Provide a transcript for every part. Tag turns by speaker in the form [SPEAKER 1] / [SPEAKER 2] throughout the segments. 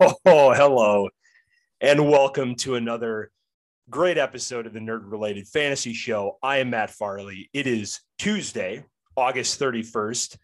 [SPEAKER 1] Oh, hello, and welcome to another great episode of the Nerd Related Fantasy Show. I am Matt Farley. It is Tuesday, August 31st.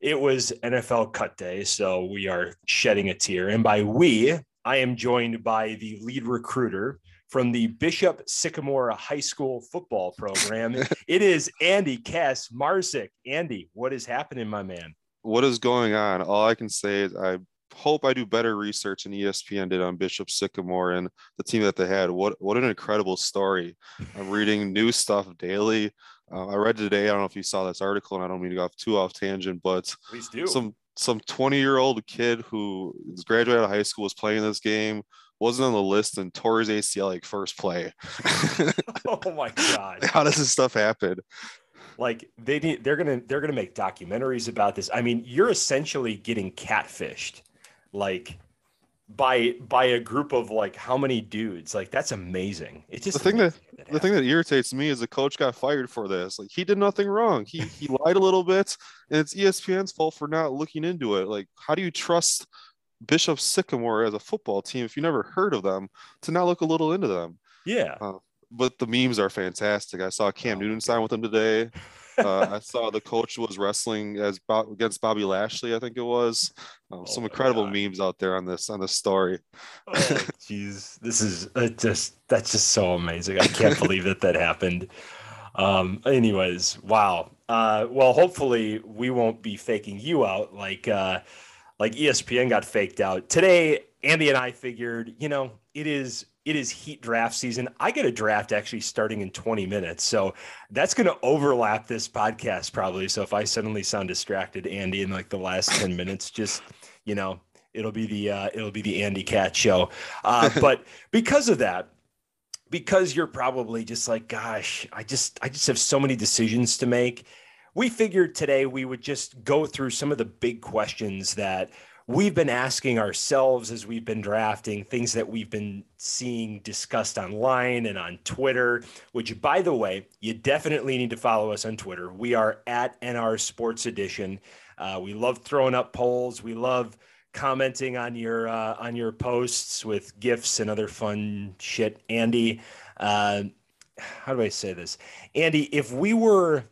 [SPEAKER 1] It was NFL cut day, so we are shedding a tear. And by we, I am joined by the lead recruiter from the Bishop Sycamore High School football program. it is Andy Cass Marsick. Andy, what is happening, my man?
[SPEAKER 2] What is going on? All I can say is I hope I do better research than ESPN did on Bishop Sycamore and the team that they had. What what an incredible story! I'm reading new stuff daily. Uh, I read today. I don't know if you saw this article, and I don't mean to go off too off tangent, but
[SPEAKER 1] Please do.
[SPEAKER 2] some some 20 year old kid who graduated high school was playing this game wasn't on the list and tore his ACL like first play.
[SPEAKER 1] oh my god!
[SPEAKER 2] How does this stuff happen?
[SPEAKER 1] Like they need, they're gonna they're gonna make documentaries about this. I mean, you're essentially getting catfished, like by by a group of like how many dudes? Like that's amazing. It's just
[SPEAKER 2] the thing that
[SPEAKER 1] amazing
[SPEAKER 2] the thing that irritates me is the coach got fired for this. Like he did nothing wrong. He he lied a little bit, and it's ESPN's fault for not looking into it. Like, how do you trust Bishop Sycamore as a football team if you never heard of them to not look a little into them?
[SPEAKER 1] yeah.
[SPEAKER 2] Uh, but the memes are fantastic. I saw Cam
[SPEAKER 1] Oh,
[SPEAKER 2] Newton sign with them today. Uh, I saw the coach was wrestling as Bob, against Bobby Lashley, I think it was. Um,
[SPEAKER 1] Oh
[SPEAKER 2] some incredible
[SPEAKER 1] God.
[SPEAKER 2] memes out there on this on this story.
[SPEAKER 1] Oh, jeez, this is it just that's just so amazing. I can't believe that that happened. Um, anyways, wow. Uh, well, hopefully we won't be faking you out like uh, like ESPN got faked out today. Andy and I figured, you know, it is it is heat draft season. I get a draft actually starting in 20 minutes, so that's going to overlap this podcast probably. So if I suddenly sound distracted, Andy, in like the last 10 minutes, just you know, it'll be the uh, it'll be the Andy Cat show. Uh, but because of that, because you're probably just like, gosh, I just I just have so many decisions to make. We figured today we would just go through some of the big questions that we've been asking ourselves as we've been drafting, things that we've been seeing discussed online and on Twitter, which by the way, you definitely need to follow us on Twitter. We are at NR Sports Edition. Uh, we love throwing up polls. We love commenting on your uh, on your posts with gifs and other fun shit. Andy, uh, how do I say this? Andy, if we were,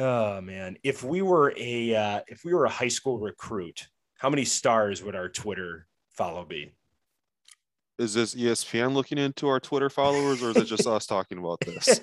[SPEAKER 1] oh man, if we were a uh, if we were a high school recruit, how many stars would our Twitter follow be?
[SPEAKER 2] Is this ESPN looking into our Twitter followers, or is it just us talking about this?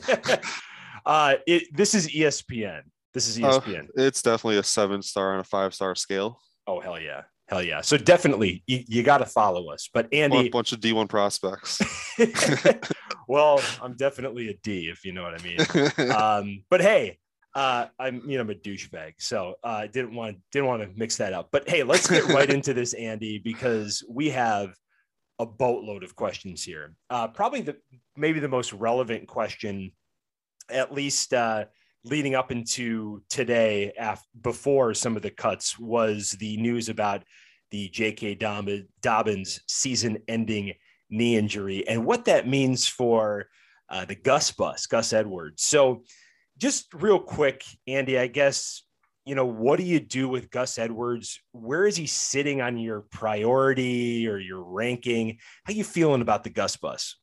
[SPEAKER 1] uh, it, this is ESPN. This is
[SPEAKER 2] Uh,
[SPEAKER 1] ESPN.
[SPEAKER 2] it's definitely a seven star and a five star scale.
[SPEAKER 1] oh hell yeah, hell yeah! So definitely you, you got to follow us. But Andy,
[SPEAKER 2] A
[SPEAKER 1] Andy,
[SPEAKER 2] bunch of D1 prospects.
[SPEAKER 1] well, I'm definitely a D if you know what I mean. Um, but hey, uh, I'm you know I'm a douchebag, so I uh, didn't want didn't want to mix that up. But hey, let's get right into this, Andy, because we have a boatload of questions here. Uh, probably the maybe the most relevant question, at least uh, leading up into today, af- before some of the cuts, was the news about the J.K. Dob- Dobbins season-ending knee injury and what that means for uh, the Gus bus, Gus Edwards. So, just real quick, Andy, I guess you know what do you do with Gus Edwards? Where is he sitting on your priority or your ranking? How you feeling about the Gus bus?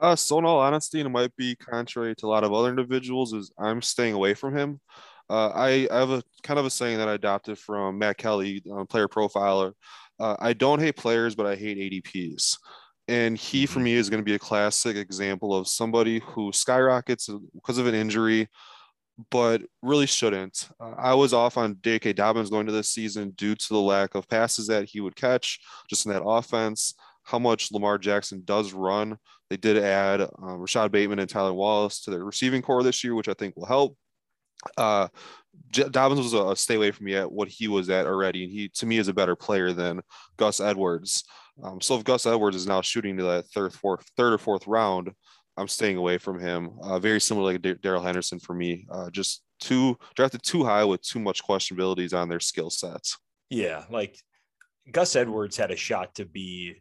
[SPEAKER 2] Uh, so in all honesty, and it might be contrary to a lot of other individuals, is I'm staying away from him. Uh, I, I have a kind of a saying that I adopted from Matt Kelly, um, player profiler. Uh, I don't hate players, but I hate ADPs. And he, for
[SPEAKER 1] Mhm.
[SPEAKER 2] me, is going to be a classic example of somebody who skyrockets because of an injury, but really shouldn't. Uh, I was off on J.K. Dobbins going to this season due to the lack of passes that he would catch just in that offense, how much Lamar Jackson does run. They did add um, Rashod Bateman and Tylan Wallace to their receiving corps this year, which I think will help. Uh, J- Dobbins was a, a stay away from me at what he was at already, and he to me is a better player than Gus Edwards. Um, so if Gus Edwards is now shooting to that third, fourth, third or fourth round, I'm staying away from him. Uh, very similar to Darrell Henderson for me. Uh, just too drafted too high with too much questionabilities on their skill sets.
[SPEAKER 1] Yeah, like Gus Edwards had a shot to be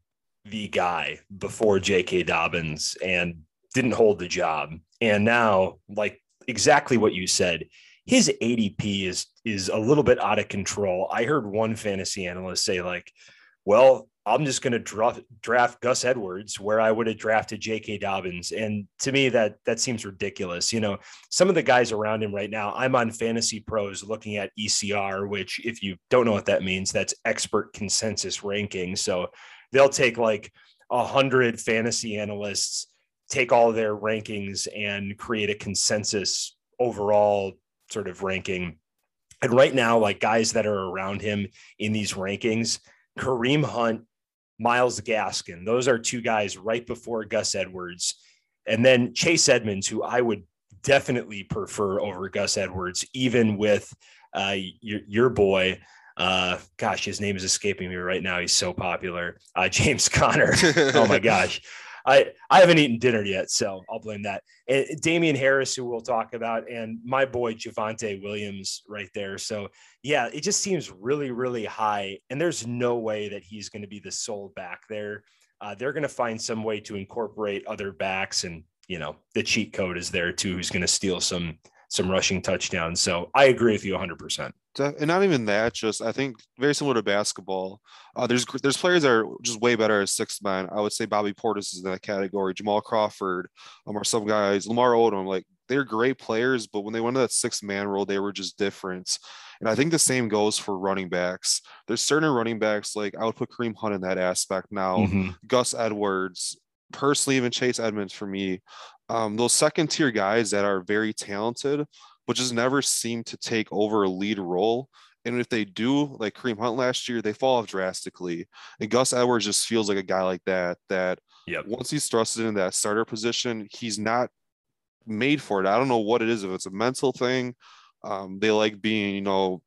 [SPEAKER 1] the guy before J.K. Dobbins and didn't hold the job. And now, like exactly what you said, his ADP is is a little bit out of control. I heard one fantasy analyst say, like, well, I'm just going to draft, draft Gus Edwards where I would have drafted J.K. Dobbins. And to me, that that seems ridiculous. You know, some of the guys around him right now, I'm on Fantasy Pros looking at ECR, which, if you don't know what that means, that's expert consensus ranking. So they'll take like a hundred fantasy analysts, take all their rankings, and create a consensus overall sort of ranking. And right now, like guys that are around him in these rankings, Kareem Hunt Myles Gaskin. Those are two guys right before Gus Edwards. And then Chase Edmonds, who I would definitely prefer over Gus Edwards, even with uh, your, your boy. Uh, gosh, his name is escaping me right now. He's so popular. Uh, James Conner. oh my gosh. I, I haven't eaten dinner yet, so I'll blame that. And Damien Harris, who we'll talk about, and my boy Javonte Williams right there. So yeah, it just seems really, really high. And there's no way that he's going to be the sole back there. Uh, they're going to find some way to incorporate other backs, and you know the cheat code is there too. Who's going to steal some some rushing touchdowns? So I agree with you 100. percent
[SPEAKER 2] and not even that. Just I think very similar to basketball. Uh, there's there's players that are just way better as six man. I would say Bobby Portis is in that category. Jamal Crawford, um, or some guys, Lamar Odom. Like they're great players, but when they went to that six man role, they were just different. And I think the same goes for running backs. There's certain running backs like I would put Kareem Hunt in that aspect now. Mm-hmm. Gus Edwards, personally, even Chase Edmonds for me. Um, those second tier guys that are very talented, but just never seem to take over a lead role. And if they do, like Kareem Hunt last year, they fall off drastically. And Gus Edwards just feels like a guy like that, that yep. once he's thrusted in that starter position, he's not made for it. I don't know what it is, if it's a mental thing. Um, they like being, you know,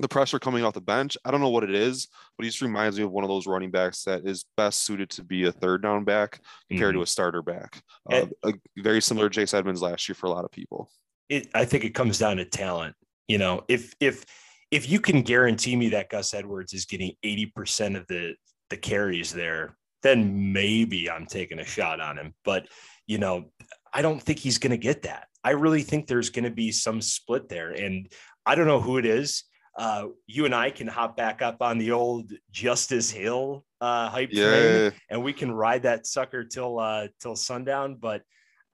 [SPEAKER 2] the pressure coming off the bench. I don't know what it is, but he just reminds me of one of those running backs that is best suited to be a third down back compared mm-hmm. to a starter back. Uh, a, very similar to Chase Edmonds last year for a lot of people
[SPEAKER 1] it, I think it comes down to talent. You know, if if if you can guarantee me that Gus Edwards is getting 80% of the the carries there, then maybe I'm taking a shot on him. But you know, I don't think he's going to get that. I really think there's going to be some split there, and I don't know who it is. Uh, you and I can hop back up on the old Justice Hill uh, hype yeah. train, and we can ride that sucker till uh, till sundown. But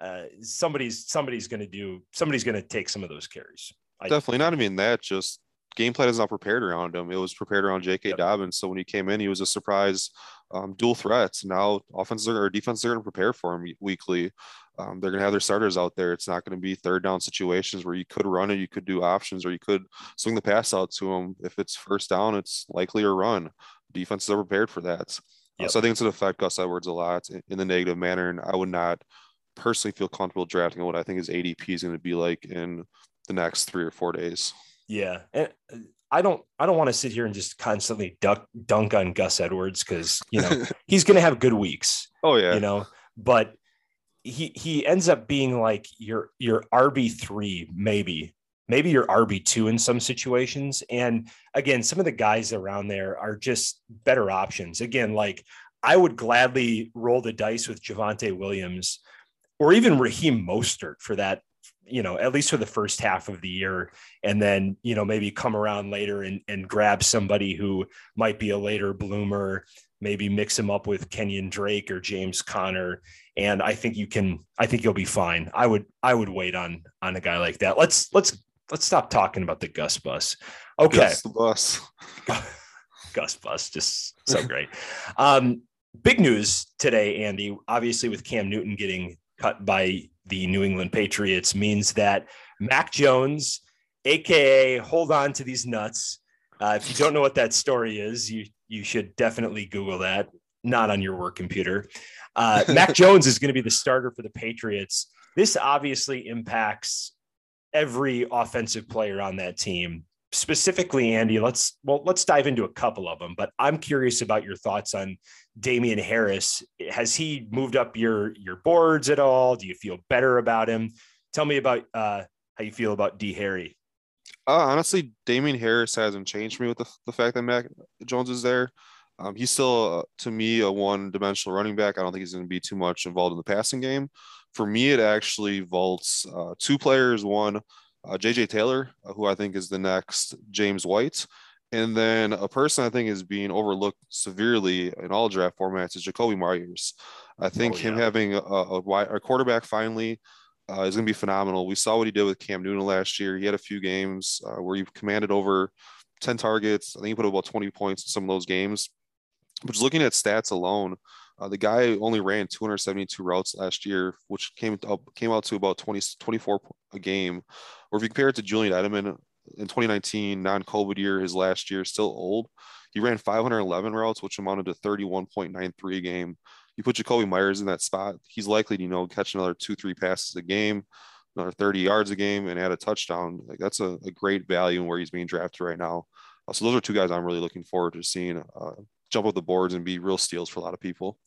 [SPEAKER 1] uh, somebody's somebody's going to do somebody's going to take some of those carries.
[SPEAKER 2] I, Definitely not I mean that. Just game plan is not prepared around him. It was prepared around J.K. Yep. Dobbins. So when he came in, he was a surprise um, dual threat. Now offenses or defenses are going to prepare for him weekly. Um, they're going to have their starters out there. It's not going to be third down situations where you could run it, you could do options, or you could swing the pass out to him. If it's first down, it's likely a run. Defenses are prepared for that. Yep. Uh, so I think it's going to affect Gus Edwards a lot in, in the negative manner. And I would not – personally feel comfortable drafting what I think his ADP is going to be like in the next three or four days.
[SPEAKER 1] Yeah. And uh, I don't I don't want to sit here and just constantly duck dunk on Gus Edwards because you know he's gonna have good weeks.
[SPEAKER 2] Oh yeah.
[SPEAKER 1] You know, but he he ends up being like your your RB3, maybe, maybe your RB2 in some situations. And again, some of the guys around there are just better options. Again, like I would gladly roll the dice with Javonte Williams or even Raheem Mostert for that, you know, at least for the first half of the year. And then, you know, maybe come around later and, and grab somebody who might be a later bloomer, maybe mix him up with Kenyan Drake or James Conner, And I think you can, I think you'll be fine. I would, I would wait on, on a guy like that. Let's, let's, let's stop talking about the Gus bus. Okay. Gus
[SPEAKER 2] the bus.
[SPEAKER 1] Gus bus, just so great. Um, big news today, Andy, obviously with Cam Newton getting cut by the New England Patriots means that Mac Jones, aka hold on to these nuts. Uh, if you don't know what that story is, you you should definitely Google that. Not on your work computer. Uh, Mac Jones is going to be the starter for the Patriots. This obviously impacts every offensive player on that team specifically, Andy, let's well, let's dive into a couple of them. But I'm curious about your thoughts on Damien Harris. Has he moved up your your boards at all? Do you feel better about him? Tell me about uh, how you feel about D. Harry.
[SPEAKER 2] Uh, honestly, Damien Harris hasn't changed me with the, the fact that Mac Jones is there. Um, he's still, uh, to me, a one-dimensional running back. I don't think he's going to be too much involved in the passing game. For me, it actually vaults uh, two players. One, uh, JJ Taylor, uh, who I think is the next James White, And then a person I think is being overlooked severely in all draft formats is Jakobi Meyers. I think oh, yeah. him having a, a, a, quarterback finally uh, is going to be phenomenal. We saw what he did with Cam Newton last year. He had a few games uh, where he commanded over 10 targets. I think he put up about 20 points in some of those games. But just looking at stats alone, uh, the guy only ran 272 routes last year, which came up came out to about 20 24 a game. Or if you compare it to Julian Edelman in 2019, non-COVID year, his last year, still old. He ran 511 routes, which amounted to 31.93 a game. You put Jakobi Meyers in that spot, he's likely to you know catch another two, three passes a game, another 30 yards a game, and add a touchdown. Like that's a, a great value in where he's being drafted right now. Uh, so those are two guys I'm really looking forward to seeing uh, jump up the boards and be real steals for a lot of people.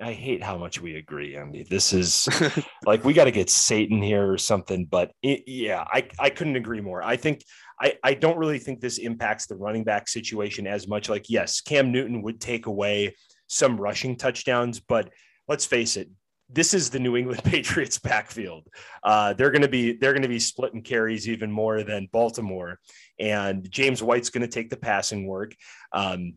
[SPEAKER 1] I hate how much we agree, Andy. This is like we got to get Satan here or something. But it, yeah, I, I couldn't agree more. I think I, I don't really think this impacts the running back situation as much. Like, yes, Cam Newton would take away some rushing touchdowns, but let's face it, this is the New England Patriots backfield. Uh, they're going to be they're going to be splitting carries even more than Baltimore, and James White's going to take the passing work. Um,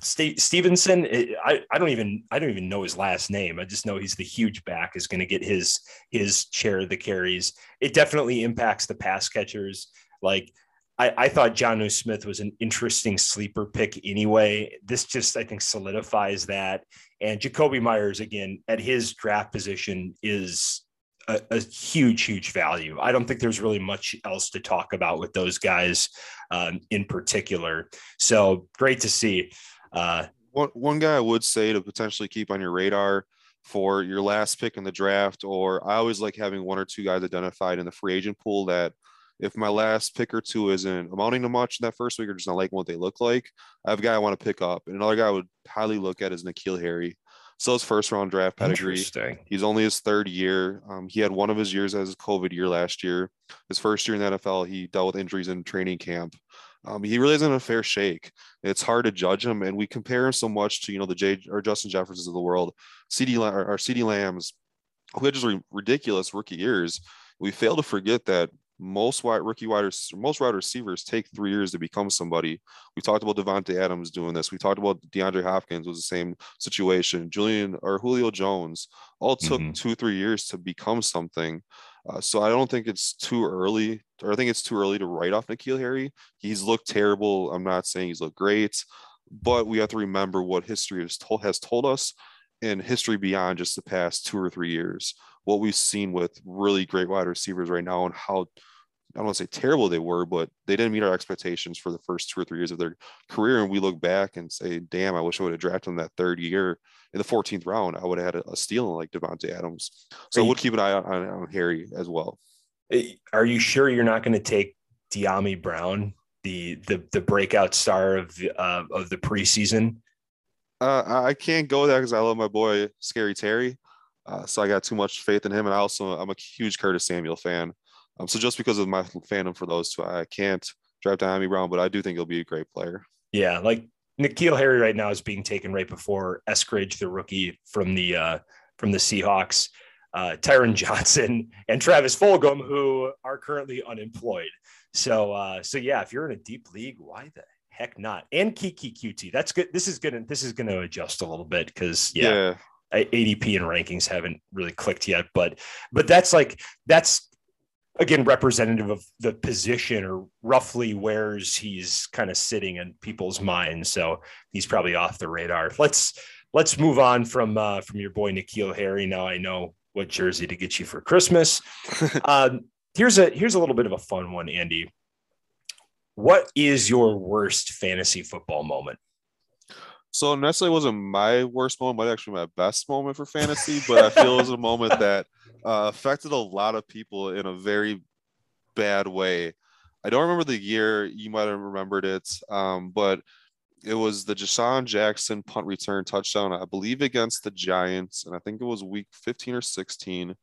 [SPEAKER 1] St- Stevenson, I, I don't even I don't even know his last name. I just know he's the huge back is going to get his his chair of the carries. It definitely impacts the pass catchers. Like I, I thought Jonnu Smith was an interesting sleeper pick anyway. This just I think solidifies that. And Jakobi Meyers again at his draft position is a, a, huge, huge value. I don't think there's really much else to talk about with those guys um, in particular. So great to see.
[SPEAKER 2] Uh, one, one guy I would say to potentially keep on your radar for your last pick in the draft, or I always like having one or two guys identified in the free agent pool that if my last pick or two isn't amounting to much in that first week or just not liking what they look like, I have a guy I want to pick up. And another guy I would highly look at is N'Keal Harry. So his first round draft pedigree. He's only his third year. Um, he had one of his years as a COVID year last year. His first year in the NFL, he dealt with injuries in training camp. Um, he really isn't a fair shake. It's hard to judge him, and we compare him so much to you know the J or Justin Jeffersons of the world, CeeDee or, or CeeDee Lambs, who had just ridiculous rookie years. We fail to forget that most wide rookie wide most wide receivers take three years to become somebody. We talked about Davante Adams doing this. We talked about DeAndre Hopkins was the same situation. Julian or Julio Jones all took mm-hmm. two three years to become something. Uh, so I don't think it's too early, or I think it's too early to write off N'Keal Harry. He's looked terrible. I'm not saying he's looked great, but we have to remember what history has told has told us, and history beyond just the past two or three years. What we've seen with really great wide receivers right now, and how I don't want to say terrible they were, but they didn't meet our expectations for the first two or three years of their career. And we look back and say, damn, I wish I would have drafted them that third year in the 14th round. I would have had a, a steal like Davante Adams. So we'll keep an eye on, on, on, Harry as well.
[SPEAKER 1] Are you sure you're not going to take Dyami Brown, the the the breakout star of the, uh, of the preseason?
[SPEAKER 2] Uh, I can't go there because I love my boy Scary Terry. Uh, so I got too much faith in him, and I also I'm a huge Curtis Samuel fan. Um, so just because of my fandom for those two, I can't draft Dyami Brown, but I do think he'll be a great player.
[SPEAKER 1] Yeah, like N'Keal Harry right now is being taken right before Eskridge, the rookie from the uh, from the Seahawks, uh, Tyron Johnson, and Travis Fulgham, who are currently unemployed. So uh, so yeah, if you're in a deep league, why the heck not? And Keke Coutee. that's good. This is gonna this is gonna adjust a little bit because yeah. yeah. ADP and rankings haven't really clicked yet, but but that's like that's again representative of the position or roughly where's he's kind of sitting in people's minds. So he's probably off the radar. Let's let's move on from uh, from your boy N'Keal Harry. Now I know what jersey to get you for Christmas. um, here's a here's a little bit of a fun one, Andy. What is your worst fantasy football moment?
[SPEAKER 2] So necessarily wasn't my worst moment, but actually my best moment for fantasy. But I feel it was a moment that uh, affected a lot of people in a very bad way. I don't remember the year. You might have remembered it, um, but it was the DeSean Jackson punt return touchdown, I believe, against the Giants, and I think it was week 15 or 16.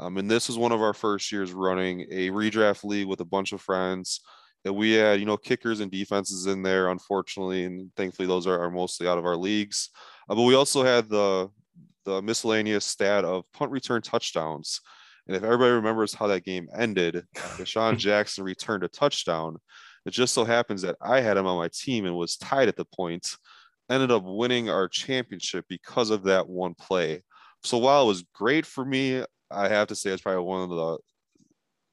[SPEAKER 2] Um, and this was one of our first years running a redraft league with a bunch of friends that we had, you know, kickers and defenses in there, unfortunately, and thankfully those are, are mostly out of our leagues. Uh, but we also had the the miscellaneous stat of punt return touchdowns. And if everybody remembers how that game ended, DeSean Jackson returned a touchdown. It just so happens that I had him on my team and was tied at the point, ended up winning our championship because of that one play. So while it was great for me, I have to say it's probably one of the,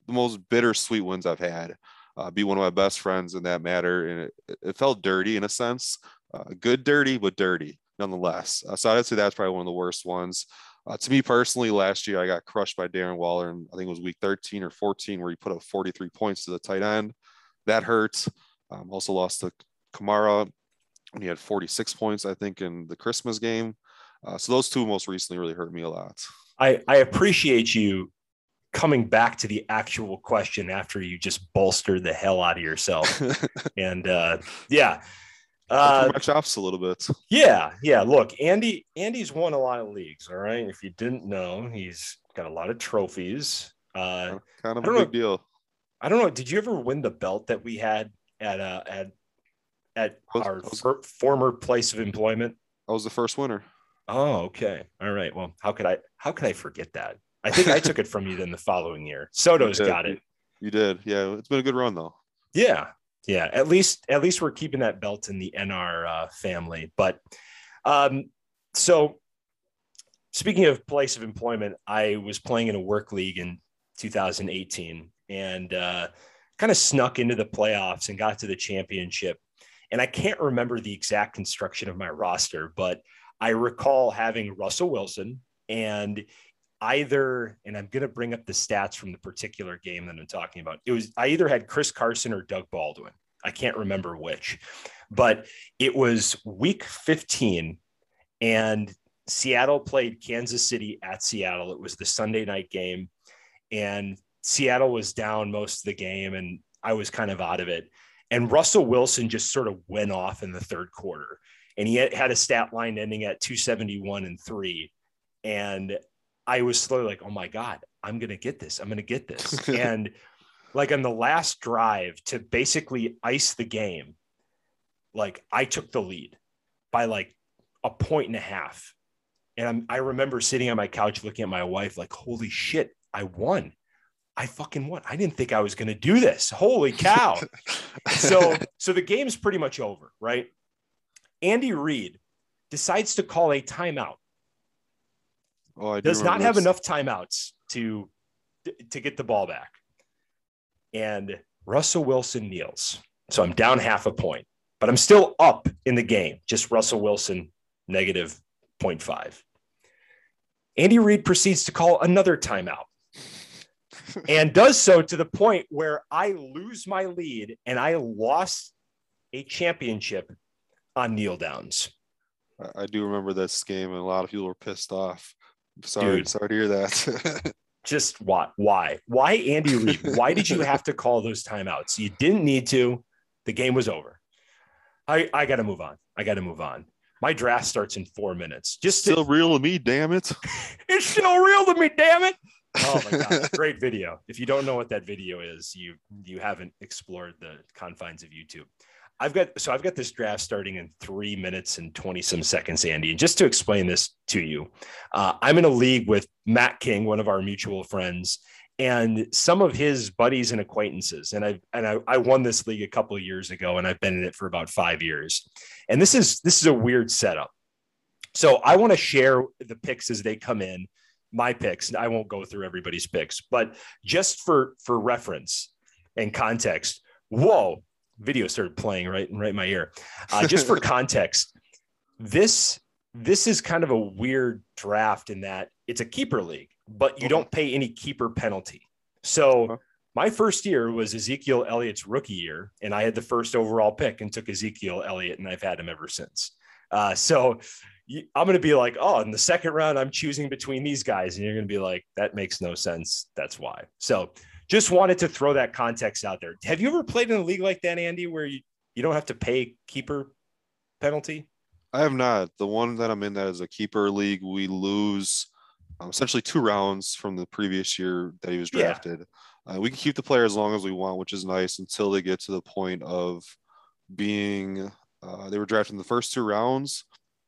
[SPEAKER 2] the most bittersweet ones I've had. Uh, be one of my best friends in that matter, and it, it felt dirty in a sense, uh, good dirty, but dirty nonetheless. Uh, so I'd say that's probably one of the worst ones. Uh, to me personally, last year I got crushed by Darren Waller, and I think it was week 13 or 14 where he put up 43 points to the tight end. That hurts. Um, also lost to Kamara when he had 46 points, I think, in the Christmas game. Uh, so those two most recently really hurt me a lot.
[SPEAKER 1] I, I appreciate you coming back to the actual question after you just bolstered the hell out of yourself. and uh, yeah,
[SPEAKER 2] uh, my chops a little bit.
[SPEAKER 1] Yeah, yeah. Look, Andy, Andy's won a lot of leagues. All right, if you didn't know, he's got a lot of trophies. Uh,
[SPEAKER 2] kind of a big know, deal.
[SPEAKER 1] I don't know. Did you ever win the belt that we had at uh, at at was, our was, for, former place of employment?
[SPEAKER 2] I was the first winner.
[SPEAKER 1] Oh, okay. All right. Well, how could I how could I forget that? I think I took it from you then the following year. Soto's got it.
[SPEAKER 2] You did. Yeah, it's been a good run though.
[SPEAKER 1] Yeah, yeah at least at least we're keeping that belt in the nr uh, family but um so speaking of place of employment i was playing in a work league in 2018 and uh, kind of snuck into the playoffs and got to the championship and i can't remember the exact construction of my roster but i recall having russell wilson and either, and I'm going to bring up the stats from the particular game that I'm talking about. It was, I either had Chris Carson or Doug Baldwin. I can't remember which, but it was week 15 and Seattle played Kansas City at Seattle. It was the Sunday night game and Seattle was down most of the game and I was kind of out of it. And Russell Wilson just sort of went off in the third quarter and he had a stat line ending at 271 and three. And I was slowly like, oh my God, I'm going to get this. I'm going to get this. and like on the last drive to basically ice the game, like I took the lead by like a point and a half. And I'm, I remember sitting on my couch looking at my wife, like, holy shit, I won. I fucking won. I didn't think I was going to do this. Holy cow. so, so the game's pretty much over, right? Andy Reid decides to call a timeout Oh, I do does not have enough timeouts to to get the ball back. And Russell Wilson kneels. So I'm down half a point, but I'm still up in the game. Just Russell Wilson negative 0.5. Andy Reid proceeds to call another timeout and does so to the point where I lose my lead and I lost a championship on kneel downs.
[SPEAKER 2] I do remember this game, and a lot of people were pissed off. Sorry, Dude, sorry to hear that.
[SPEAKER 1] just why? Why? Why Andy Reid? Why did you have to call those timeouts? You didn't need to. The game was over. I I got to move on. I got to move on. My draft starts in four minutes. Just
[SPEAKER 2] still to, real to me, damn it.
[SPEAKER 1] it's still real to me, damn it. Oh my god, great video. If you don't know what that video is, you you haven't explored the confines of YouTube. I've got so I've got this draft starting in three minutes and 20 some seconds, Andy. And just to explain this to you, uh, I'm in a league with Matt King, one of our mutual friends, and some of his buddies and acquaintances. And I and I, I won this league a couple of years ago, and I've been in it for about five years. And this is this is a weird setup. So I want to share the picks as they come in, my picks. And I won't go through everybody's picks, but just for for reference and context, whoa, video started playing right right in my ear. Uh, just for context, this this is kind of a weird draft in that it's a keeper league, but you don't pay any keeper penalty. So my first year was Ezekiel Elliott's rookie year, and I had the first overall pick and took Ezekiel Elliott, and I've had him ever since. Uh, so I'm going to be like, oh, in the second round, I'm choosing between these guys, and you're going to be like, that makes no sense. That's why. So just wanted to throw that context out there. Have you ever played in a league like that, Andy, where you, you don't have to pay keeper penalty?
[SPEAKER 2] I have not. The one that I'm in that is a keeper league. We lose um, essentially two rounds from the previous year that he was drafted. Yeah. Uh, we can keep the player as long as we want, which is nice until they get to the point of being uh, they were drafted in the first two rounds,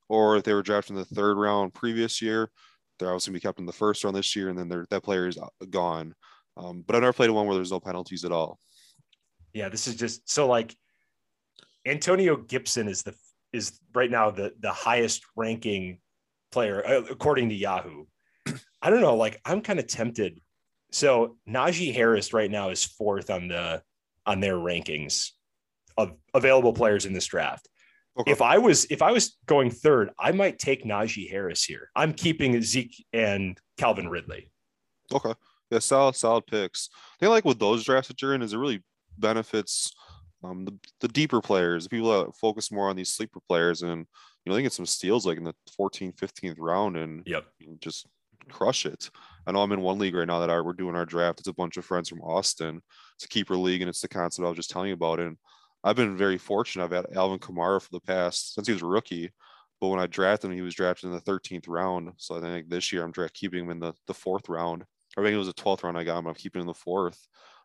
[SPEAKER 2] or if they were drafted in the third round previous year, they're obviously going to be kept in the first round this year, and then that player is uh, gone. Um, but I've never played one where there's no penalties at all.
[SPEAKER 1] Yeah, this is just so like Antonio Gibson is the is right now the the highest ranking player uh, according to Yahoo. I don't know, like I'm kind of tempted. So Najee Harris right now is fourth on the on their rankings of available players in this draft. Okay. If I was if I was going third, I might take Najee Harris here. I'm keeping Zeke and Calvin Ridley.
[SPEAKER 2] Okay. Yeah, solid, solid picks. I think like with those drafts that you're in is it really benefits um, the, the deeper players, the people that focus more on these sleeper players and you know they get some steals like in the 14th, 15th round and
[SPEAKER 1] yep.
[SPEAKER 2] just crush it. I know I'm in one league right now that I, we're doing our draft. It's a bunch of friends from Austin. It's a keeper league, and it's the concept I was just telling you about. And I've been very fortunate. I've had Alvin Kamara for the past since he was a rookie. But when I drafted him, he was drafted in the 13th round. So I think this year I'm draft keeping him in the, the fourth round. I think it was the 12th round I got him. I'm keeping him in the fourth.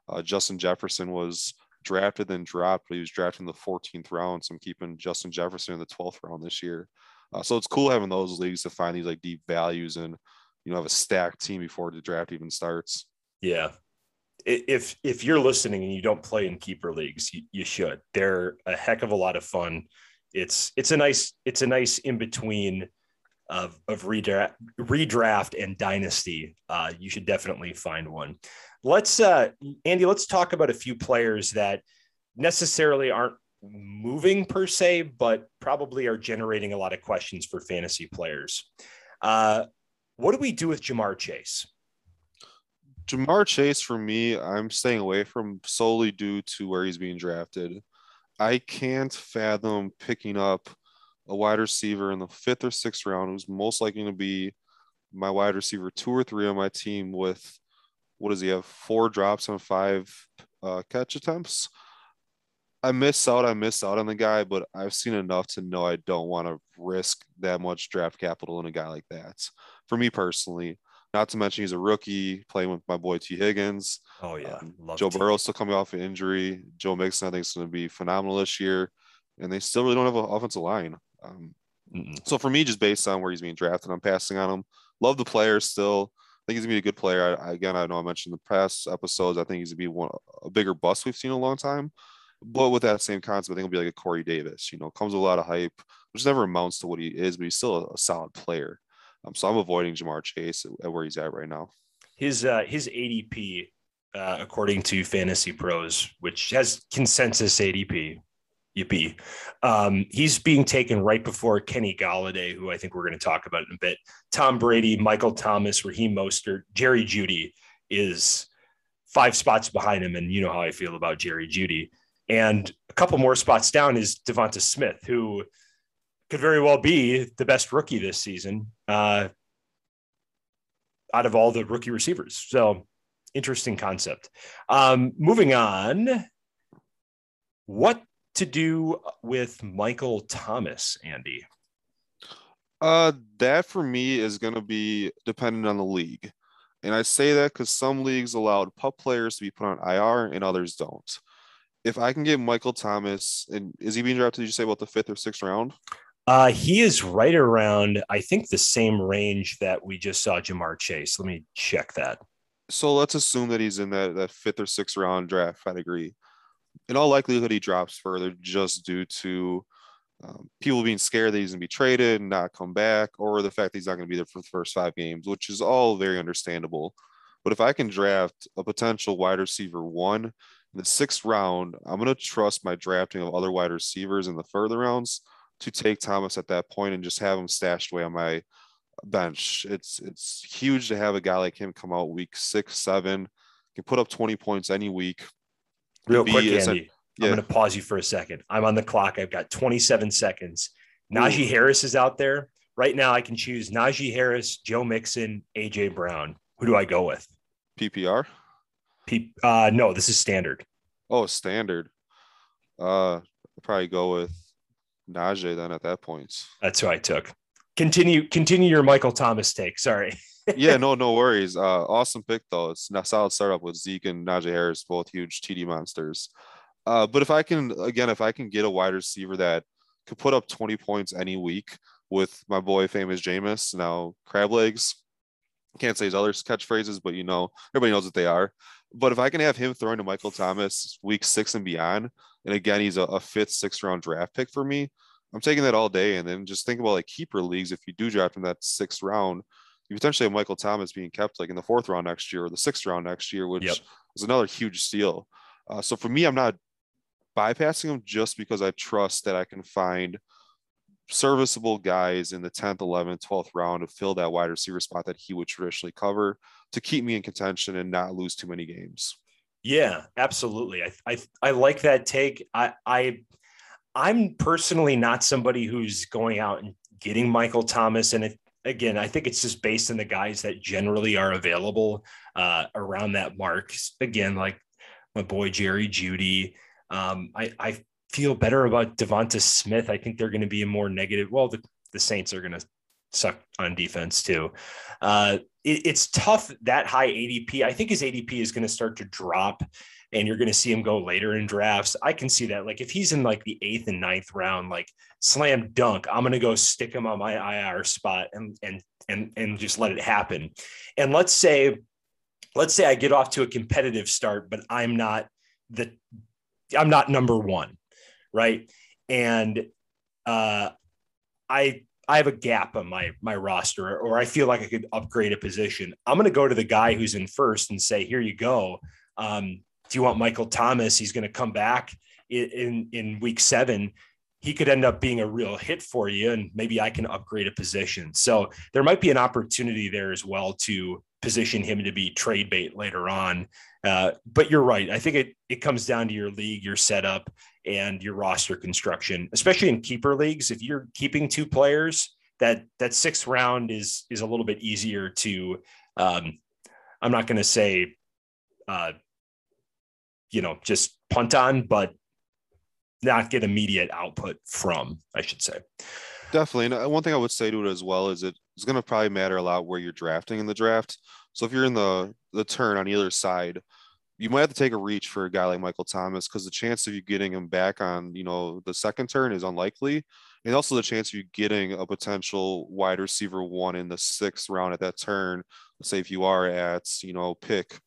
[SPEAKER 2] Uh, Justin Jefferson was drafted then dropped, but he was drafted in the 14th round. So I'm keeping Justin Jefferson in the 12th round this year. Uh, so it's cool having those leagues to find these like deep values and you know have a stacked team before the draft even starts.
[SPEAKER 1] Yeah, if if you're listening and you don't play in keeper leagues, you, you should. They're a heck of a lot of fun. It's it's a nice it's a nice in between of of redraft redraft and dynasty. Uh, you should definitely find one. Let's uh, Andy. Let's talk about a few players that necessarily aren't moving per se, but probably are generating a lot of questions for fantasy players. Uh, what do we do with Ja'Marr Chase?
[SPEAKER 2] Ja'Marr Chase, for me, I'm staying away from solely due to where he's being drafted. I can't fathom picking up a wide receiver in the fifth or sixth round who's most likely to be my wide receiver two or three on my team with what does he have? Four drops on five uh, catch attempts. I miss out. I miss out on the guy, but I've seen enough to know I don't want to risk that much draft capital in a guy like that. For me personally, not to mention he's a rookie playing with my boy Tee Higgins.
[SPEAKER 1] Oh yeah,
[SPEAKER 2] um, Joe Burrow still coming off an injury. Joe Mixon I think is going to be phenomenal this year, and they still really don't have an offensive line. Um, so for me, just based on where he's being drafted, I'm passing on him. Love the player still. I think he's gonna be a good player. I, again, I know I mentioned in the past episodes. I think he's gonna be one a bigger bust we've seen in a long time. But with that same concept, I think it'll be like a Corey Davis. You know, comes with a lot of hype, which never amounts to what he is, but he's still a, a solid player. Um, so I'm avoiding Ja'Marr Chase at, where he's at right now.
[SPEAKER 1] His uh, his ADP, uh, according to Fantasy Pros, which has consensus ADP, yippee, um, he's being taken right before Kenny Golladay, who I think we're going to talk about in a bit. Tom Brady, Michael Thomas, Raheem Mostert, Jerry Jeudy is five spots behind him, and you know how I feel about Jerry Jeudy. And a couple more spots down is Devonta Smith, who could very well be the best rookie this season uh, out of all the rookie receivers. So interesting concept. Um, moving on, what to do with Michael Thomas, Andy?
[SPEAKER 2] Uh, that for me is going to be dependent on the league. And I say that because some leagues allowed pup players to be put on IR and others don't. If I can get Michael Thomas, and is he being drafted? Did you say about the fifth or sixth round?
[SPEAKER 1] Uh, he is right around, I think, the same range that we just saw Ja'Marr Chase. Let me check that.
[SPEAKER 2] So let's assume that he's in that, that fifth or sixth round draft category. In all likelihood, he drops further just due to um, people being scared that he's going to be traded and not come back, or the fact that he's not going to be there for the first five games, which is all very understandable. But if I can draft a potential wide receiver one in the sixth round, I'm going to trust my drafting of other wide receivers in the further rounds to take Thomas at that point and just have him stashed away on my bench. It's it's huge to have a guy like him come out week six, seven, can put up 20 points any week.
[SPEAKER 1] Real quick, Andy. yeah. I'm going to pause you for a second. I'm on the clock. I've got 27 seconds. Najee Harris is out there. Right now, I can choose Najee Harris, Joe Mixon, AJ Brown. Who do I go with?
[SPEAKER 2] PPR?
[SPEAKER 1] P- uh, no, this is standard.
[SPEAKER 2] Oh, standard. Uh, I'll probably go with Najee then at that point.
[SPEAKER 1] That's who I took. Continue continue your Michael Thomas take. Sorry.
[SPEAKER 2] yeah, no, no worries. Uh, awesome pick though. It's a solid startup with Zeke and Najee Harris, both huge TD monsters. Uh, but if I can again, if I can get a wide receiver that could put up 20 points any week with my boy famous Jameis, now crab legs. Can't say his other catchphrases, but you know, everybody knows what they are. But if I can have him throwing to Michael Thomas week six and beyond, and again, he's a, a fifth, sixth round draft pick for me, I'm taking that all day. And then just think about like keeper leagues. If you do draft in that sixth round, you potentially have Michael Thomas being kept like in the fourth round next year or the sixth round next year, which yep. is another huge steal. Uh, so for me, I'm not bypassing him just because I trust that I can find serviceable guys in the 10th, 11th, 12th round to fill that wide receiver spot that he would traditionally cover to keep me in contention and not lose too many games.
[SPEAKER 1] Yeah, absolutely. I I, I like that take. I I I'm personally not somebody who's going out and getting Michael Thomas, and it, again, I think it's just based on the guys that generally are available uh, around that mark. Again, like my boy Jerry Jeudy. Um, I, I feel better about Devonta Smith. I think they're going to be a more negative. Well, the, the Saints are going to suck on defense too. Uh, it, it's tough that high ADP. I think his ADP is going to start to drop and you're going to see him go later in drafts. I can see that. Like if he's in like the eighth and ninth round, like slam dunk, I'm going to go stick him on my IR spot and, and, and, and just let it happen. And let's say, let's say I get off to a competitive start, but I'm not the, I'm not number one. Right. And, uh, I I have a gap on my my roster, or I feel like I could upgrade a position. I'm going to go to the guy who's in first and say, "Here you go. Um, do you want Michael Thomas? He's going to come back in, in in week seven. He could end up being a real hit for you, and maybe I can upgrade a position. So there might be an opportunity there as well to position him to be trade bait later on. Uh, but you're right. I think it it comes down to your league, your setup, and your roster construction, especially in keeper leagues. If you're keeping two players, that that sixth round is is a little bit easier to. Um, I'm not going to say, uh, you know, just punt on, but not get immediate output from. I should say.
[SPEAKER 2] Definitely, and uh, one thing I would say to it as well is it's going to probably matter a lot where you're drafting in the draft. So if you're in the the turn on either side, you might have to take a reach for a guy like Michael Thomas because the chance of you getting him back on, you know, the second turn is unlikely. And also the chance of you getting a potential wide receiver one in the sixth round at that turn. Let's say if you are at, you know, pick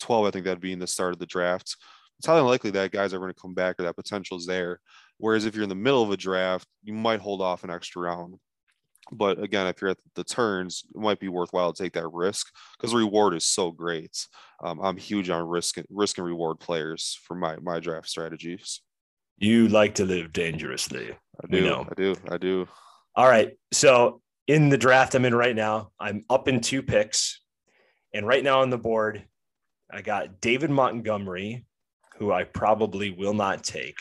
[SPEAKER 2] 12, I think that'd be in the start of the draft. It's highly unlikely that guys are going to come back or that potential is there. Whereas if you're in the middle of a draft, you might hold off an extra round. But again, if you're at the turns, it might be worthwhile to take that risk because the reward is so great. Um, I'm huge on risk and risk and reward players for my my draft strategies.
[SPEAKER 1] You like to live dangerously.
[SPEAKER 2] I do. I do. I do.
[SPEAKER 1] All right. So in the draft I'm in right now, I'm up in two picks. And right now on the board, I got David Montgomery, who I probably will not take.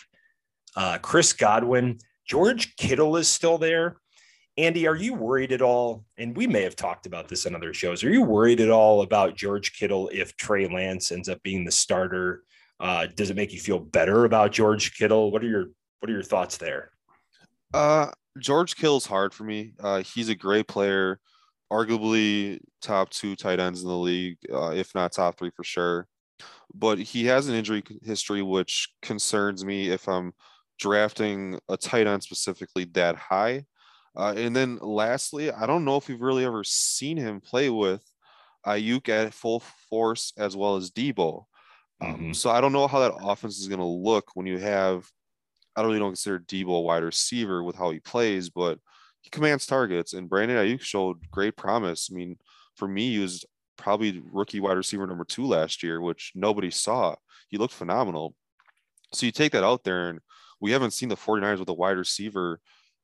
[SPEAKER 1] Uh, Chris Godwin, George Kittle is still there. Andy, are you worried at all? And we may have talked about this on other shows. Are you worried at all about George Kittle if Trey Lance ends up being the starter? Uh, does it make you feel better about George Kittle? What are your What are your thoughts there?
[SPEAKER 2] Uh, George Kittle's hard for me. Uh, he's a great player, arguably top two tight ends in the league, uh, if not top three for sure. But he has an injury history, which concerns me if I'm drafting a tight end specifically that high. Uh, and then lastly, I don't know if we've really ever seen him play with Aiyuk at full force as well as Deebo. Um, mm-hmm. So I don't know how that offense is going to look when you have. I don't really don't consider Deebo a wide receiver with how he plays, but he commands targets. And Brandon Aiyuk showed great promise. I mean, for me, he was probably rookie wide receiver number two last year, which nobody saw. He looked phenomenal. So you take that out there, and we haven't seen the 49ers with a wide receiver,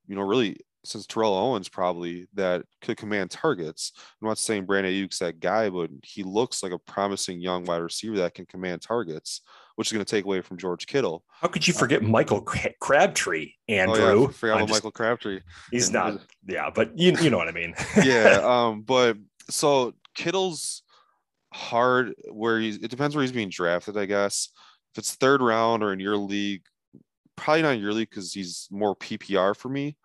[SPEAKER 2] you know, really since Terrell Owens probably that could command targets. I'm not saying Brandon Aiyuk's that guy, but he looks like a promising young wide receiver that can command targets, which is going to take away from George Kittle.
[SPEAKER 1] How could you forget Michael Crabtree, Andrew?
[SPEAKER 2] Oh, yeah, forgot about just, Michael Crabtree.
[SPEAKER 1] He's and, not, yeah, but you you know what I mean.
[SPEAKER 2] yeah, um, but so Kittle's hard where he's. It depends where he's being drafted, I guess. If it's third round or in your league, probably not in your league because he's more PPR for me.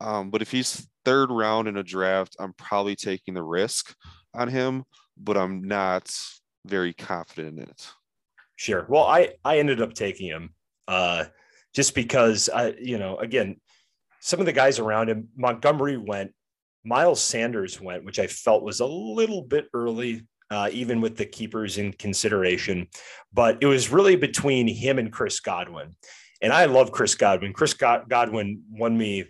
[SPEAKER 2] Um, but if he's third round in a draft, I'm probably taking the risk on him, but I'm not very confident in it.
[SPEAKER 1] Sure. Well, I I ended up taking him uh, just because I, you know, again, some of the guys around him, Montgomery went, Miles Sanders went, which I felt was a little bit early. uh, even with the keepers in consideration. But it was really between him and Chris Godwin. And I love Chris Godwin. Chris Godwin won me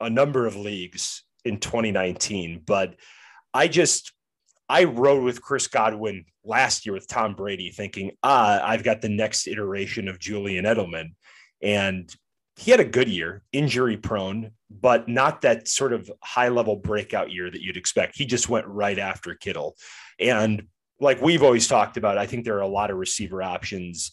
[SPEAKER 1] a number of leagues in 2019, but I just I rode with Chris Godwin last year with Tom Brady, thinking, ah, I've got the next iteration of Julian Edelman. And he had a good year, injury prone, but not that sort of high level breakout year that you'd expect. He just went right after Kittle. And like we've always talked about, I think there are a lot of receiver options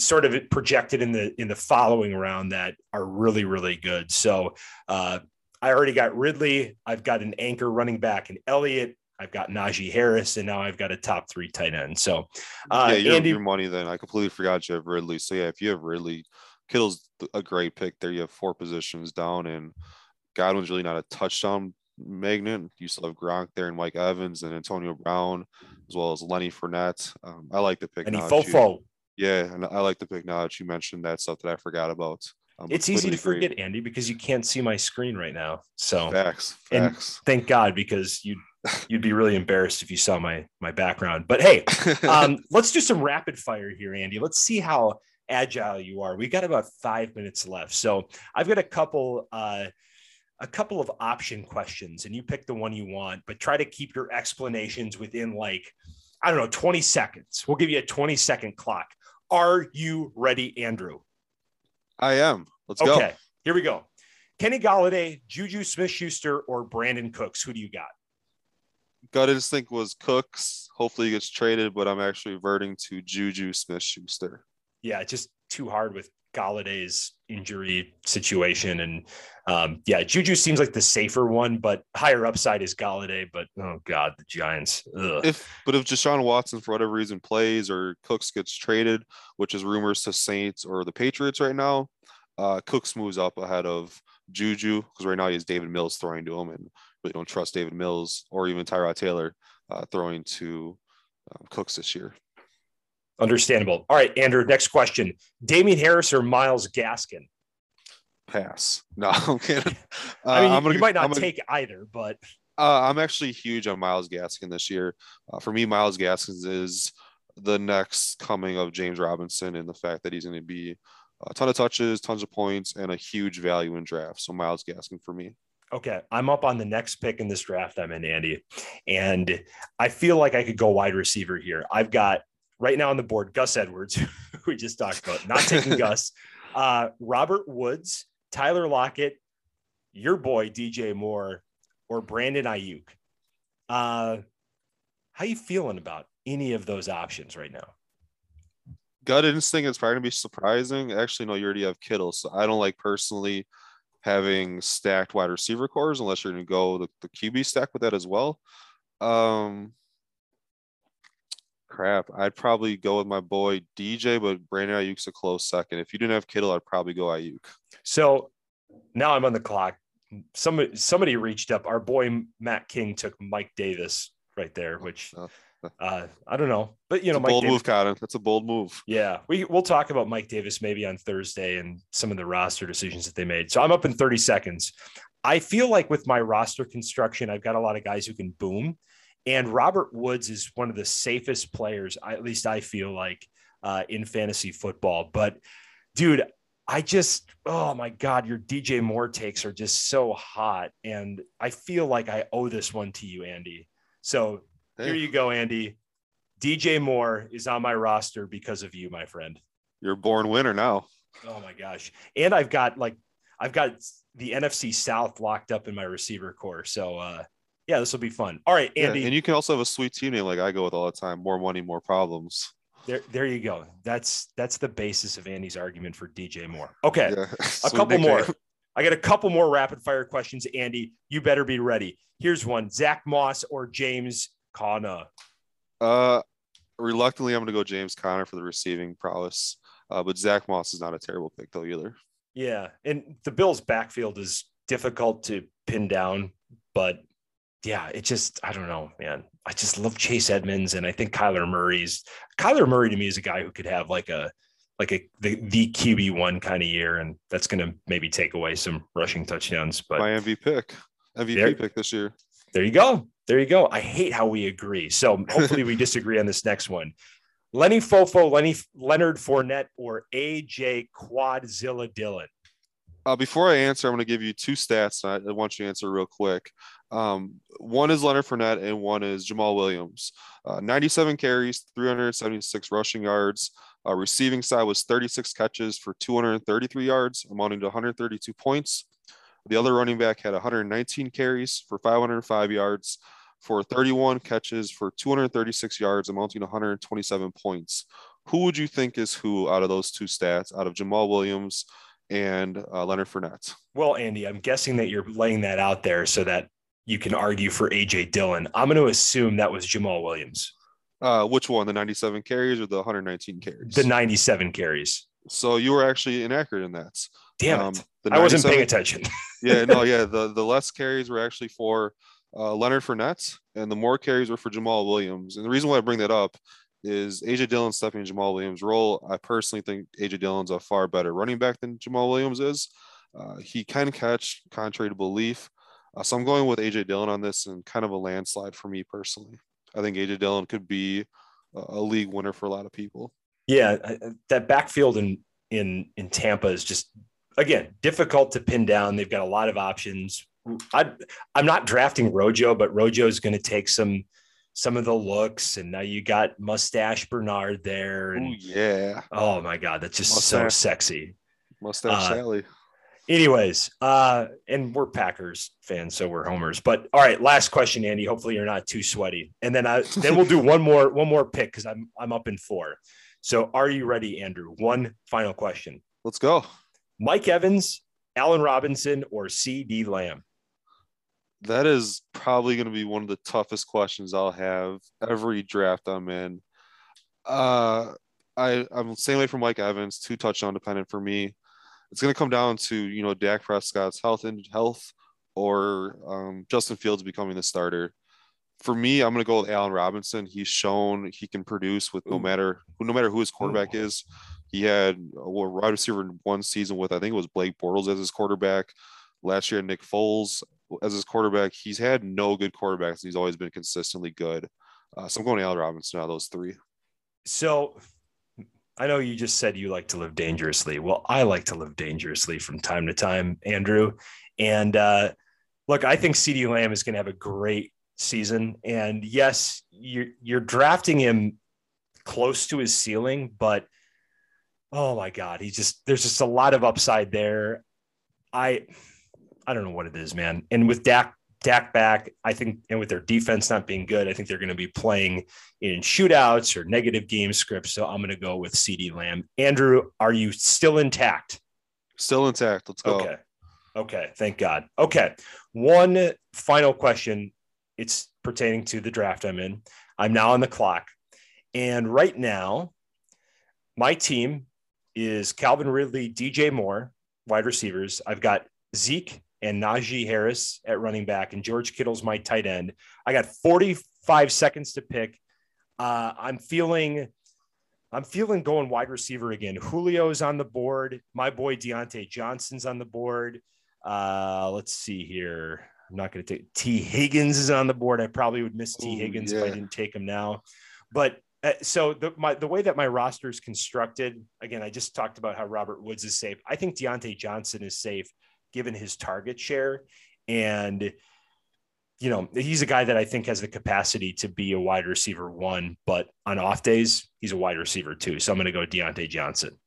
[SPEAKER 1] sort of projected in the in the following round that are really really good. So uh, I already got Ridley. I've got an anchor running back in Elliott. I've got Najee Harris, and now I've got a top three tight end. So
[SPEAKER 2] uh, yeah, you're, Andy, your money. Then I completely forgot you have Ridley. So yeah, if you have Ridley, Kittle's a great pick there. You have four positions down, and Godwin's really not a touchdown magnet. You still have Gronk there, and Mike Evans, and Antonio Brown, as well as Lenny Fournette. Um, I like the pick.
[SPEAKER 1] And Fofo.
[SPEAKER 2] Yeah, and I like the pick now that you mentioned that stuff that I forgot about.
[SPEAKER 1] It's easy to forget, Andy, because you can't see my screen right now. So
[SPEAKER 2] facts, facts.
[SPEAKER 1] And thank God, because you you'd be really embarrassed if you saw my my background. But hey, um, let's do some rapid fire here, Andy. Let's see how agile you are. We got about five minutes left, so I've got a couple. Uh, a couple of option questions and you pick the one you want, but try to keep your explanations within like, I don't know, 20 seconds. We'll give you a 20 second clock. Are you ready, Andrew?
[SPEAKER 2] I am. Let's
[SPEAKER 1] okay,
[SPEAKER 2] go.
[SPEAKER 1] Okay, here we go. Kenny Golladay, Juju Smith Schuster, or Brandin Cooks? Who do you got?
[SPEAKER 2] Gut instinct was Cooks. Hopefully he gets traded, but I'm actually reverting to Juju Smith Schuster.
[SPEAKER 1] Yeah, just too hard with Golladay's injury situation. And um, yeah, Juju seems like the safer one, but higher upside is Golladay. But oh god, the Giants. Ugh.
[SPEAKER 2] If but if Deshaun Watson for whatever reason plays or Cooks gets traded, which is rumors to Saints or the Patriots right now, uh, Cooks moves up ahead of Juju because right now he has Davis Mills throwing to him, and really don't trust Davis Mills or even Tyrod Taylor uh, throwing to um, Cooks this year.
[SPEAKER 1] Understandable. All right, Andrew. Next question: Damien Harris or Myles Gaskin?
[SPEAKER 2] Pass. No, I'm kidding.
[SPEAKER 1] Uh, I mean, you, gonna, you might not gonna, take either, but
[SPEAKER 2] uh, I'm actually huge on Myles Gaskin this year. Uh, for me, Myles Gaskin is the next coming of James Robinson, and the fact that he's going to be a ton of touches, tons of points, and a huge value in draft. So Myles Gaskin for me.
[SPEAKER 1] Okay, I'm up on the next pick in this draft. I'm in Andy, and I feel like I could go wide receiver here. I've got right now on the board Gus Edwards, we just talked about, not taking Gus, uh, Robert Woods, Tyler Lockett, your boy DJ Moore, or Brandon Aiyuk. Uh, how you feeling about any of those options right now?
[SPEAKER 2] Gut instinct is probably gonna be surprising. Actually, no, you already have Kittle, so I don't like personally having stacked wide receiver corps unless you're going to go the, the QB stack with that as well. Um, crap, I'd probably go with my boy DJ, but Brandon Aiyuk's a close second. If you didn't have Kittle, I'd probably go Aiyuk.
[SPEAKER 1] So now I'm on the clock. Somebody somebody reached up. Our boy Matt King took Mike Davis right there, which. Uh, uh, I don't know, but you know,
[SPEAKER 2] Mike bold Davis, move, Cotton. That's a bold move.
[SPEAKER 1] Yeah, we we'll talk about Mike Davis maybe on Thursday and some of the roster decisions that they made. So I'm up in 30 seconds. I feel like with my roster construction, I've got a lot of guys who can boom, and Robert Woods is one of the safest players. At least I feel like uh, in fantasy football. But dude, I just oh my god, your DJ Moore takes are just so hot, and I feel like I owe this one to you, Andy. So. Here you go, Andy. DJ Moore is on my roster because of you, my friend.
[SPEAKER 2] You're a born winner now.
[SPEAKER 1] Oh my gosh. And I've got like I've got the NFC South locked up in my receiver corps. So uh yeah, this will be fun. All right, Andy.
[SPEAKER 2] Yeah, and you can also have a sweet team name like I go with all the time. More money, more problems.
[SPEAKER 1] There, there you go. That's that's the basis of Andy's argument for DJ Moore. Okay, yeah. a couple more. I got a couple more rapid fire questions, Andy. You better be ready. Here's one: Zach Moss or James Conner?
[SPEAKER 2] Uh, reluctantly, I'm going to go James Conner for the receiving prowess. Uh, but Zach Moss is not a terrible pick though either.
[SPEAKER 1] Yeah, and the Bills' backfield is difficult to pin down, but yeah, it just I don't know, man. I just love Chase Edmonds, and I think Kyler Murray's Kyler Murray to me is a guy who could have like a like a the, the QB one kind of year, and that's going to maybe take away some rushing touchdowns. But
[SPEAKER 2] my MVP pick, MVP there, pick this year.
[SPEAKER 1] There you go. There you go. I hate how we agree. So hopefully we disagree on this next one. Lenny Fofo, Lenny Leonard Fournette, or AJ Quadzilla Dillon.
[SPEAKER 2] Uh, before I answer, I'm going to give you two stats. I, I want you to answer real quick. Um, one is Leonard Fournette, and one is Jamaal Williams. Uh, 97 carries, 376 rushing yards. Uh, receiving side was 36 catches for 233 yards, amounting to 132 points. The other running back had 119 carries for 505 yards for 31 catches for 236 yards, amounting to 127 points. Who would you think is who out of those two stats, out of Jamaal Williams and uh, Leonard Fournette?
[SPEAKER 1] Well, Andy, I'm guessing that you're laying that out there so that you can argue for AJ Dillon. I'm going to assume that was Jamaal Williams.
[SPEAKER 2] Uh, which one, the 97 carries or the 119 carries?
[SPEAKER 1] The 97 carries.
[SPEAKER 2] So you were actually inaccurate in that.
[SPEAKER 1] Damn it. Um, I wasn't paying attention.
[SPEAKER 2] yeah, no, yeah. The, the less carries were actually for uh, Leonard Fournette, and the more carries were for Jamaal Williams. And the reason why I bring that up is AJ Dillon stepping in Jamaal Williams' role. I personally think AJ Dillon's a far better running back than Jamaal Williams is. Uh, he can catch, contrary to belief. Uh, so I'm going with AJ Dillon on this and kind of a landslide for me personally. I think AJ Dillon could be a league winner for a lot of people.
[SPEAKER 1] Yeah, that backfield in in in Tampa is just again difficult to pin down. They've got a lot of options. I I'm not drafting Rojo, but Rojo is going to take some some of the looks, and now you got Mustache Bernard there. And,
[SPEAKER 2] Ooh, yeah.
[SPEAKER 1] Oh my God, that's just Mustache. so sexy.
[SPEAKER 2] Mustache uh, Sally
[SPEAKER 1] anyways, uh, and we're Packers fans, so we're homers. But all right, last question, Andy. Hopefully you're not too sweaty. And then I then we'll do one more one more pick because I'm I'm up in four. So are you ready, Andrew? One final question.
[SPEAKER 2] Let's go.
[SPEAKER 1] Mike Evans, Allen Robinson, or CeeDee Lamb?
[SPEAKER 2] That is probably going to be one of the toughest questions I'll have every draft I'm in. Uh, I I'm staying away from Mike Evans, two touchdown dependent for me it's going to come down to you know Dak Prescott's health and health, or um, Justin Fields becoming the starter. For me, I'm going to go with Allen Robinson. He's shown he can produce with no matter no matter who his quarterback is. He had a wide receiver in one season with I think it was Blake Bortles as his quarterback. Last year, Nick Foles as his quarterback. He's had no good quarterbacks. He's always been consistently good. Uh, so I'm going to Allen Robinson out of those three.
[SPEAKER 1] So I know you just said you like to live dangerously. Well, I like to live dangerously from time to time, Andrew. And uh, look, I think CeeDee Lamb is going to have a great season. And yes, you're you're drafting him close to his ceiling, but oh my God, he's just there's just a lot of upside there. I I don't know what it is, man. And with Dak Dak back, I think, and with their defense not being good, I think they're going to be playing in shootouts or negative game scripts. So I'm going to go with CeeDee Lamb. Andrew, are you still intact?
[SPEAKER 2] Still intact. Let's go.
[SPEAKER 1] Okay. Okay. Thank God. Okay. One final question. It's pertaining to the draft I'm in. I'm now on the clock. And right now, my team is Calvin Ridley, DJ Moore, wide receivers. I've got Zeke and Najee Harris at running back, and George Kittle's my tight end. I got 45 seconds to pick. Uh, I'm feeling, I'm feeling going wide receiver again. Julio's on the board. My boy Diontae Johnson's on the board. Uh, let's see here. I'm not going to take Tee Higgins is on the board. I probably would miss Tee Higgins yeah. if I didn't take him now. But uh, so the my the way that my roster is constructed, again, I just talked about how Robert Woods is safe. I think Diontae Johnson is safe given his target share. And, you know, he's a guy that I think has the capacity to be a wide receiver one, but on off days, he's a wide receiver two. So I'm going to go Diontae Johnson.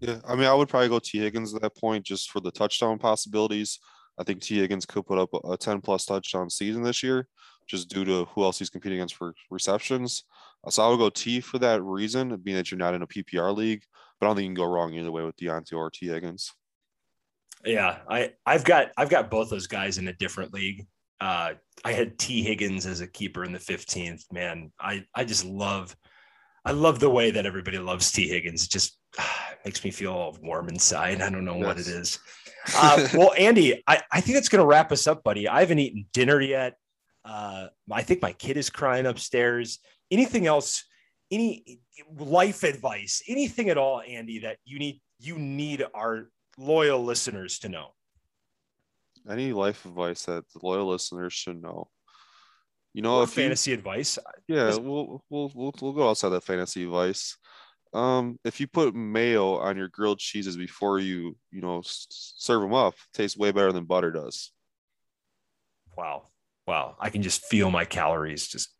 [SPEAKER 2] Yeah. I mean, I would probably go Tee Higgins at that point just for the touchdown possibilities. I think Tee Higgins could put up a 10 plus touchdown season this year, just due to who else he's competing against for receptions. Uh, so I would go T for that reason, being that you're not in a PPR league. But I don't think you can go wrong either way with Diontae or Tee Higgins.
[SPEAKER 1] Yeah, I I've got I've got both those guys in a different league. Uh, I had Tee Higgins as a keeper in the 15th. Man, I I just love I love the way that everybody loves Tee Higgins. It just ah, makes me feel all warm inside. I don't know yes. what it is. Uh, well, Andy, I, I think that's going to wrap us up, buddy. I haven't eaten dinner yet. Uh, I think my kid is crying upstairs. Anything else? Any life advice? Anything at all, Andy, that you need you need our loyal listeners to know?
[SPEAKER 2] Any life advice that the loyal listeners should know? You know,
[SPEAKER 1] Or
[SPEAKER 2] if you,
[SPEAKER 1] fantasy advice.
[SPEAKER 2] yeah, we'll we'll we'll we'll go outside that fantasy advice. Um, if you put mayo on your grilled cheeses before you you know serve them up, tastes way better than butter does.
[SPEAKER 1] Wow. Wow. I can just feel my calories just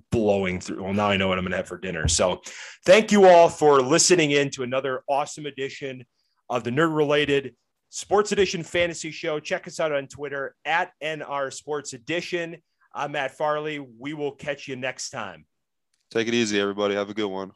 [SPEAKER 1] blowing through. Well, now I know what I'm going to have for dinner. So, thank you all for listening in to another awesome edition of the Nerd Related Sports Edition Fantasy Show. Check us out on Twitter at NR Sports Edition. I'm Matt Farley. We will catch you next time.
[SPEAKER 2] Take it easy, everybody. Have a good one.